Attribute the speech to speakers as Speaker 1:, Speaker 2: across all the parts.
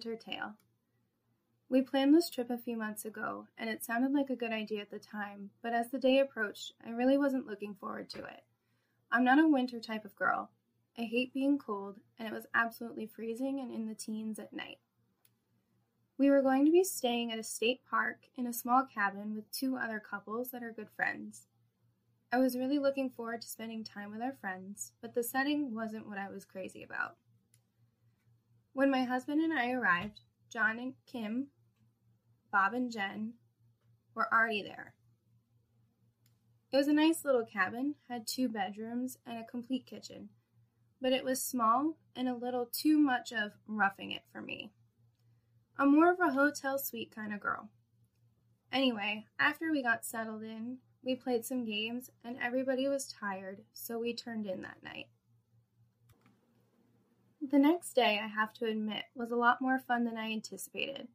Speaker 1: winter tale. We planned this trip a few months ago, and it sounded like a good idea at the time, but as the day approached, I really wasn't looking forward to it. I'm not a winter type of girl. I hate being cold, and it was absolutely freezing and in the teens at night. We were going to be staying at a state park in a small cabin with two other couples that are good friends. I was really looking forward to spending time with our friends, but the setting wasn't what I was crazy about. When my husband and I arrived, John and Kim, Bob and Jen were already there. It was a nice little cabin, had two bedrooms and a complete kitchen, but it was small and a little too much of roughing it for me. I'm more of a hotel suite kind of girl. Anyway, after we got settled in, we played some games and everybody was tired, so we turned in that night. The next day, I have to admit, was a lot more fun than I anticipated.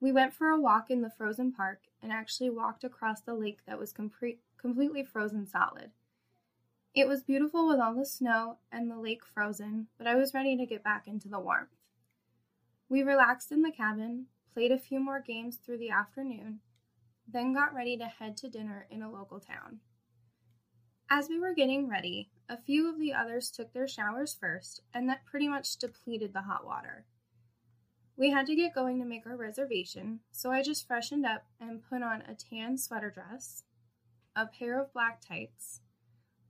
Speaker 1: We went for a walk in the frozen park and actually walked across the lake that was com- completely frozen solid. It was beautiful with all the snow and the lake frozen, but I was ready to get back into the warmth. We relaxed in the cabin, played a few more games through the afternoon, then got ready to head to dinner in a local town. As we were getting ready, a few of the others took their showers first, and that pretty much depleted the hot water. We had to get going to make our reservation, so I just freshened up and put on a tan sweater dress, a pair of black tights,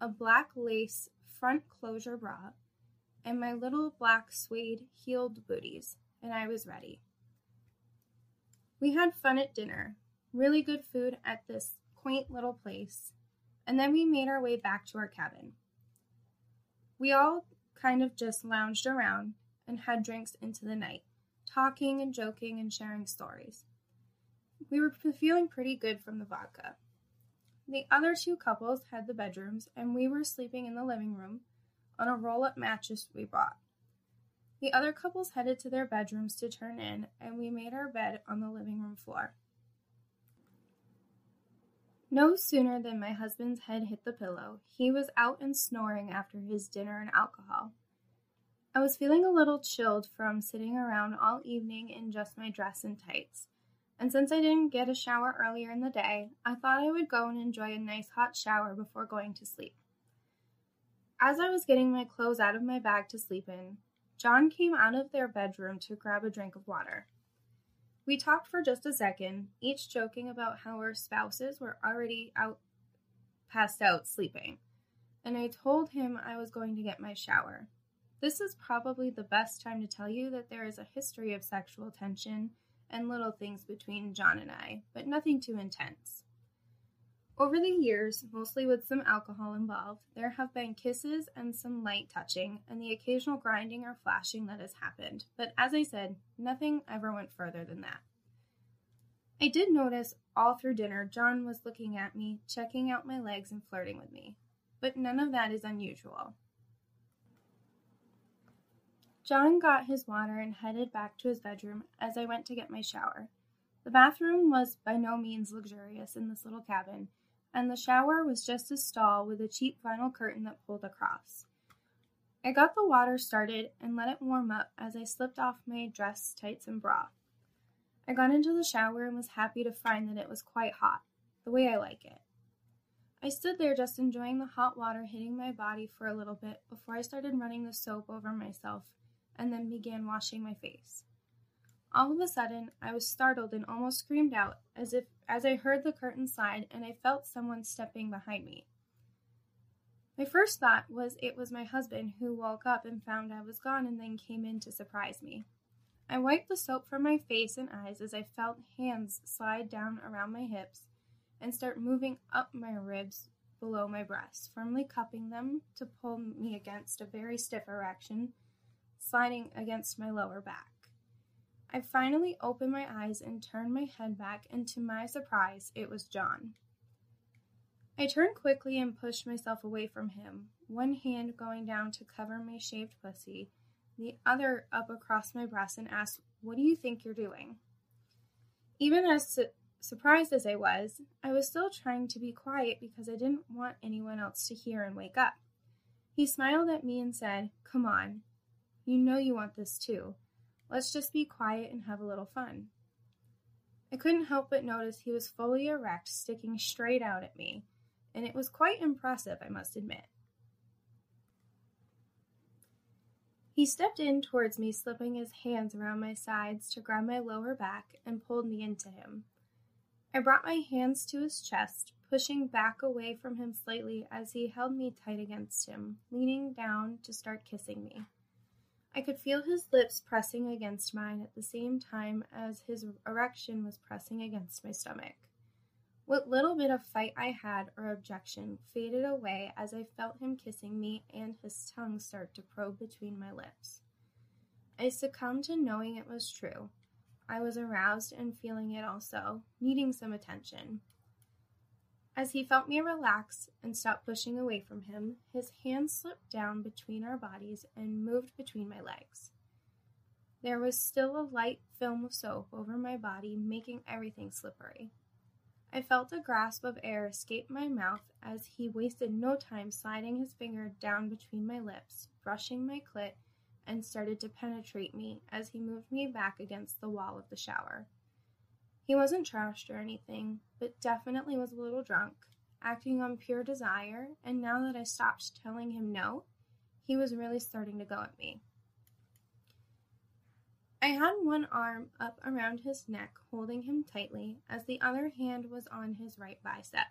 Speaker 1: a black lace front closure bra, and my little black suede heeled booties and I was ready. We had fun at dinner, really good food at this quaint little place, and then we made our way back to our cabin. We all kind of just lounged around and had drinks into the night, talking and joking and sharing stories. We were feeling pretty good from the vodka. The other two couples had the bedrooms, and we were sleeping in the living room on a roll up mattress we bought. The other couples headed to their bedrooms to turn in, and we made our bed on the living room floor. No sooner than my husband's head hit the pillow, he was out and snoring after his dinner and alcohol. I was feeling a little chilled from sitting around all evening in just my dress and tights, and since I didn't get a shower earlier in the day, I thought I would go and enjoy a nice hot shower before going to sleep. As I was getting my clothes out of my bag to sleep in, John came out of their bedroom to grab a drink of water. We talked for just a second, each joking about how our spouses were already out passed out sleeping, and I told him I was going to get my shower. This is probably the best time to tell you that there is a history of sexual tension and little things between John and I, but nothing too intense. Over the years, mostly with some alcohol involved, there have been kisses and some light touching, and the occasional grinding or flashing that has happened, but as I said, nothing ever went further than that. I did notice all through dinner John was looking at me, checking out my legs, and flirting with me, but none of that is unusual. John got his water and headed back to his bedroom as I went to get my shower. The bathroom was by no means luxurious in this little cabin, and the shower was just a stall with a cheap vinyl curtain that pulled across. I got the water started and let it warm up as I slipped off my dress, tights, and bra. I got into the shower and was happy to find that it was quite hot, the way I like it. I stood there just enjoying the hot water hitting my body for a little bit before I started running the soap over myself and then began washing my face. All of a sudden, I was startled and almost screamed out as if as I heard the curtain slide and I felt someone stepping behind me. My first thought was it was my husband who woke up and found I was gone and then came in to surprise me. I wiped the soap from my face and eyes as I felt hands slide down around my hips and start moving up my ribs below my breasts, firmly cupping them to pull me against a very stiff erection, sliding against my lower back. I finally opened my eyes and turned my head back, and to my surprise, it was John. I turned quickly and pushed myself away from him, one hand going down to cover my shaved pussy, the other up across my breast, and asked, What do you think you're doing? Even as su- surprised as I was, I was still trying to be quiet because I didn't want anyone else to hear and wake up. He smiled at me and said, Come on. You know you want this too. Let's just be quiet and have a little fun. I couldn't help but notice he was fully erect, sticking straight out at me, and it was quite impressive, I must admit. He stepped in towards me, slipping his hands around my sides to grab my lower back and pulled me into him. I brought my hands to his chest, pushing back away from him slightly as he held me tight against him, leaning down to start kissing me. I could feel his lips pressing against mine at the same time as his erection was pressing against my stomach. What little bit of fight I had or objection faded away as I felt him kissing me and his tongue start to probe between my lips. I succumbed to knowing it was true. I was aroused and feeling it also, needing some attention. As he felt me relax and stop pushing away from him, his hand slipped down between our bodies and moved between my legs. There was still a light film of soap over my body, making everything slippery. I felt a grasp of air escape my mouth as he wasted no time sliding his finger down between my lips, brushing my clit, and started to penetrate me as he moved me back against the wall of the shower. He wasn't trashed or anything, but definitely was a little drunk, acting on pure desire, and now that I stopped telling him no, he was really starting to go at me. I had one arm up around his neck, holding him tightly, as the other hand was on his right bicep,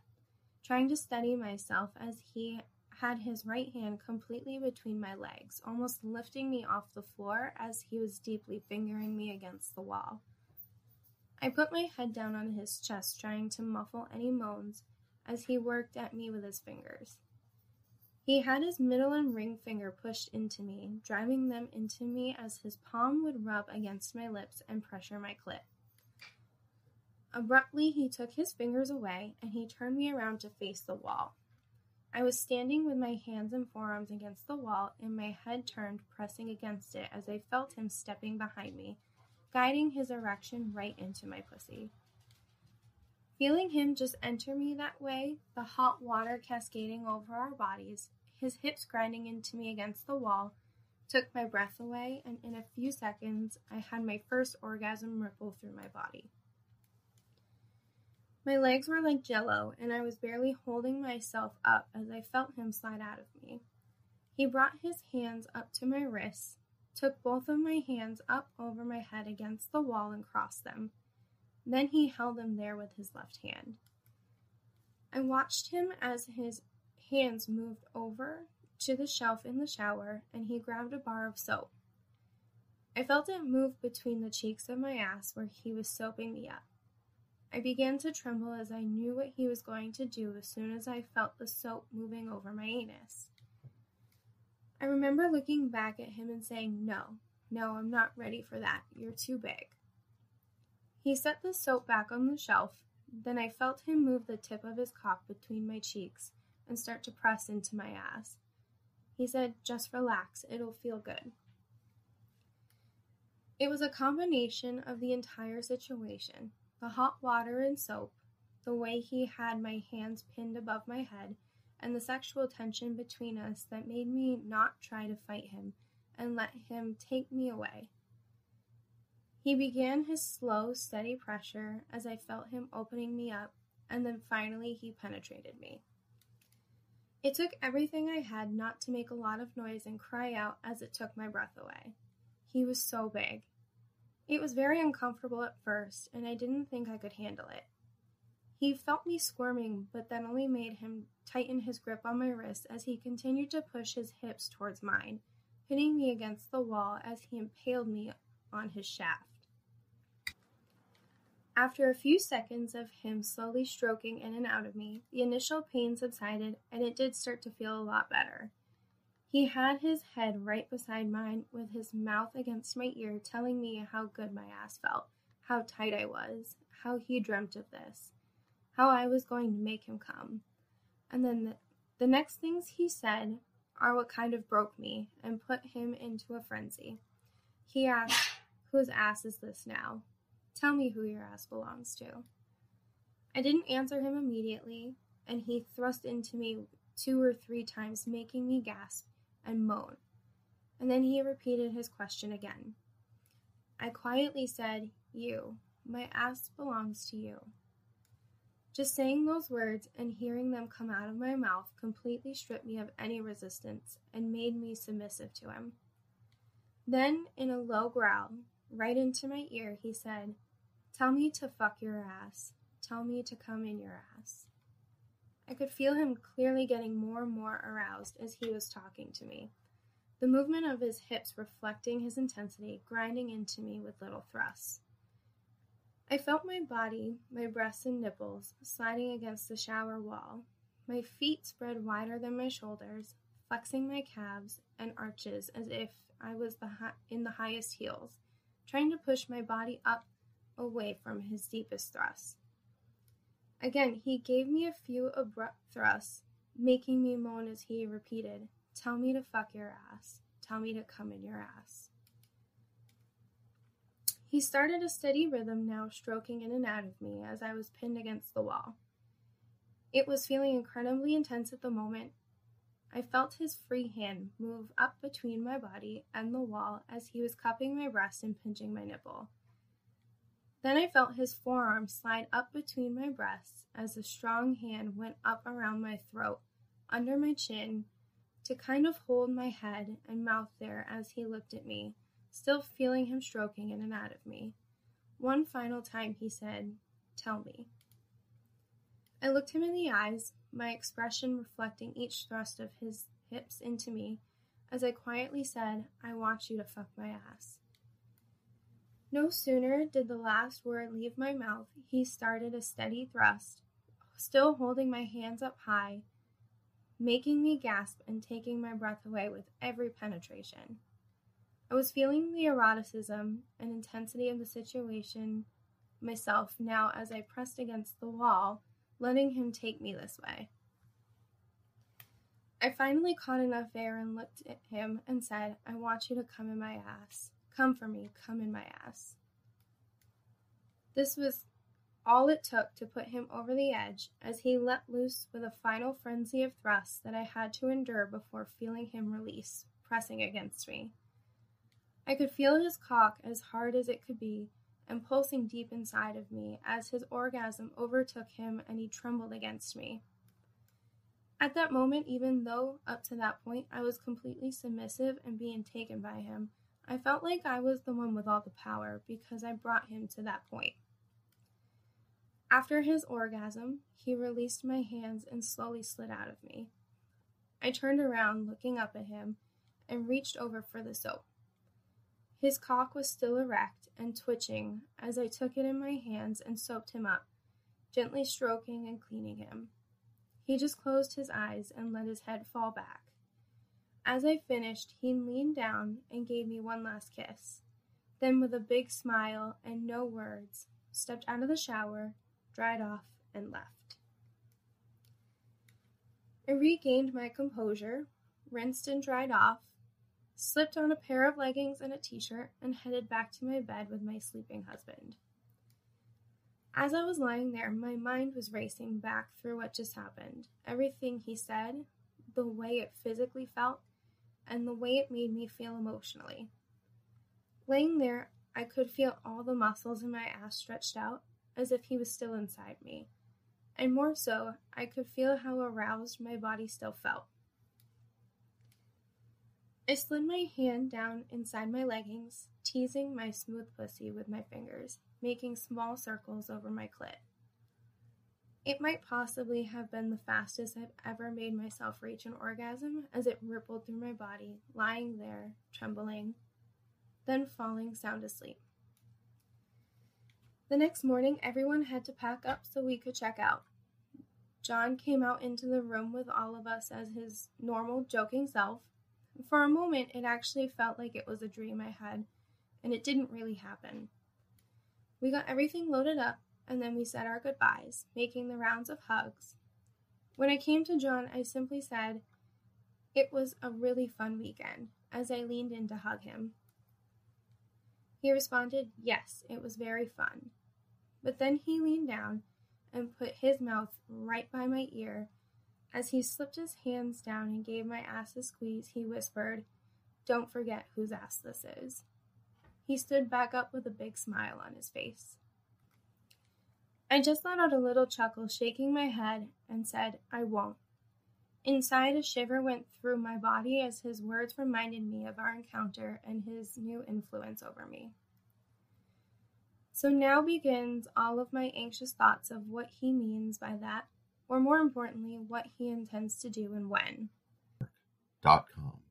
Speaker 1: trying to steady myself as he had his right hand completely between my legs, almost lifting me off the floor as he was deeply fingering me against the wall. I put my head down on his chest, trying to muffle any moans as he worked at me with his fingers. He had his middle and ring finger pushed into me, driving them into me as his palm would rub against my lips and pressure my clit. Abruptly, he took his fingers away and he turned me around to face the wall. I was standing with my hands and forearms against the wall and my head turned, pressing against it as I felt him stepping behind me guiding his erection right into my pussy. Feeling him just enter me that way, the hot water cascading over our bodies, his hips grinding into me against the wall, took my breath away, and in a few seconds, I had my first orgasm ripple through my body. My legs were like jello, and I was barely holding myself up as I felt him slide out of me. He brought his hands up to my wrists, took both of my hands up over my head against the wall and crossed them. Then he held them there with his left hand. I watched him as his hands moved over to the shelf in the shower and he grabbed a bar of soap. I felt it move between the cheeks of my ass where he was soaping me up. I began to tremble as I knew what he was going to do as soon as I felt the soap moving over my anus. I remember looking back at him and saying, No, no, I'm not ready for that. You're too big. He set the soap back on the shelf. Then I felt him move the tip of his cock between my cheeks and start to press into my ass. He said, Just relax, it'll feel good. It was a combination of the entire situation the hot water and soap, the way he had my hands pinned above my head, and the sexual tension between us that made me not try to fight him and let him take me away. He began his slow, steady pressure as I felt him opening me up, and then finally he penetrated me. It took everything I had not to make a lot of noise and cry out as it took my breath away. He was so big. It was very uncomfortable at first, and I didn't think I could handle it. He felt me squirming, but that only made him tighten his grip on my wrist as he continued to push his hips towards mine, hitting me against the wall as he impaled me on his shaft. After a few seconds of him slowly stroking in and out of me, the initial pain subsided and it did start to feel a lot better. He had his head right beside mine with his mouth against my ear, telling me how good my ass felt, how tight I was, how he dreamt of this how I was going to make him come. And then the, the next things he said are what kind of broke me and put him into a frenzy. He asked, Whose ass is this now? Tell me who your ass belongs to. I didn't answer him immediately, and he thrust into me two or three times, making me gasp and moan. And then he repeated his question again. I quietly said, You, my ass belongs to you. Just saying those words and hearing them come out of my mouth completely stripped me of any resistance and made me submissive to him. Then, in a low growl, right into my ear, he said, Tell me to fuck your ass. Tell me to come in your ass. I could feel him clearly getting more and more aroused as he was talking to me, the movement of his hips reflecting his intensity, grinding into me with little thrusts. I felt my body, my breasts and nipples, sliding against the shower wall, my feet spread wider than my shoulders, flexing my calves and arches as if I was in the highest heels, trying to push my body up away from his deepest thrusts. Again, he gave me a few abrupt thrusts, making me moan as he repeated, Tell me to fuck your ass. Tell me to come in your ass. He started a steady rhythm now, stroking in and out of me as I was pinned against the wall. It was feeling incredibly intense at the moment. I felt his free hand move up between my body and the wall as he was cupping my breast and pinching my nipple. Then I felt his forearm slide up between my breasts as a strong hand went up around my throat, under my chin, to kind of hold my head and mouth there as he looked at me still feeling him stroking in and out of me. One final time he said, Tell me. I looked him in the eyes, my expression reflecting each thrust of his hips into me, as I quietly said, I want you to fuck my ass. No sooner did the last word leave my mouth, he started a steady thrust, still holding my hands up high, making me gasp and taking my breath away with every penetration. I was feeling the eroticism and intensity of the situation myself now as I pressed against the wall, letting him take me this way. I finally caught enough air and looked at him and said, I want you to come in my ass. Come for me, come in my ass. This was all it took to put him over the edge as he let loose with a final frenzy of thrusts that I had to endure before feeling him release, pressing against me. I could feel his cock as hard as it could be and pulsing deep inside of me as his orgasm overtook him and he trembled against me. At that moment, even though up to that point I was completely submissive and being taken by him, I felt like I was the one with all the power because I brought him to that point. After his orgasm, he released my hands and slowly slid out of me. I turned around, looking up at him, and reached over for the soap. His cock was still erect and twitching as I took it in my hands and soaped him up, gently stroking and cleaning him. He just closed his eyes and let his head fall back. As I finished, he leaned down and gave me one last kiss. Then, with a big smile and no words, stepped out of the shower, dried off, and left. I regained my composure, rinsed and dried off, slipped on a pair of leggings and a t shirt, and headed back to my bed with my sleeping husband. As I was lying there, my mind was racing back through what just happened everything he said, the way it physically felt, and the way it made me feel emotionally. Laying there, I could feel all the muscles in my ass stretched out as if he was still inside me. And more so, I could feel how aroused my body still felt. I slid my hand down inside my leggings, teasing my smooth pussy with my fingers, making small circles over my clit. It might possibly have been the fastest I've ever made myself reach an orgasm as it rippled through my body, lying there, trembling, then falling sound asleep. The next morning, everyone had to pack up so we could check out. John came out into the room with all of us as his normal, joking self, for a moment, it actually felt like it was a dream I had, and it didn't really happen. We got everything loaded up, and then we said our goodbyes, making the rounds of hugs. When I came to John, I simply said, It was a really fun weekend, as I leaned in to hug him. He responded, Yes, it was very fun. But then he leaned down and put his mouth right by my ear as he slipped his hands down and gave my ass a squeeze, he whispered, Don't forget whose ass this is. He stood back up with a big smile on his face. I just let out a little chuckle, shaking my head, and said, I won't. Inside, a shiver went through my body as his words reminded me of our encounter and his new influence over me. So now begins all of my anxious thoughts of what he means by that, or more importantly, what he intends to do and when.
Speaker 2: Com.